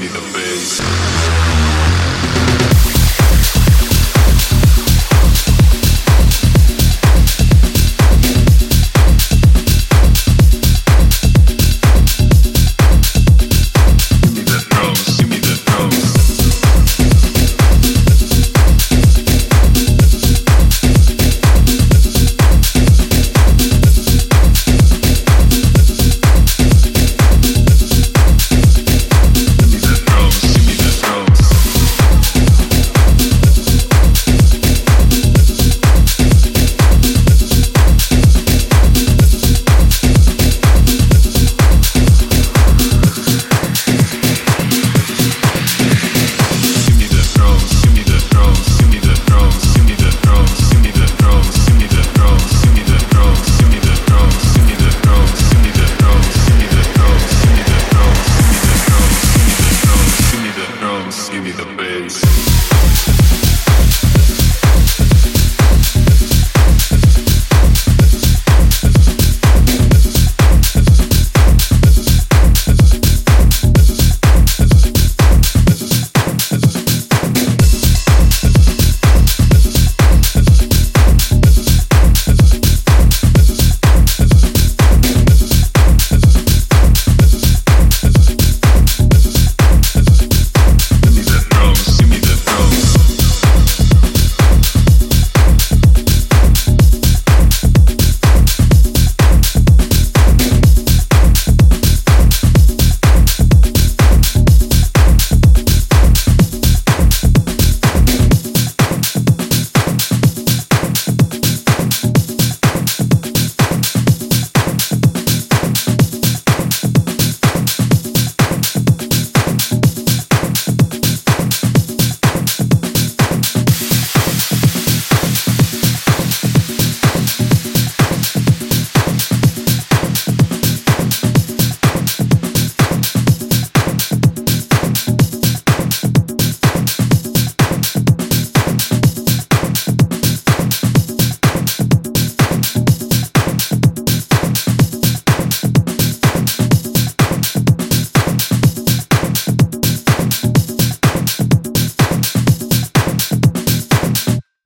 Need the bass. the bass.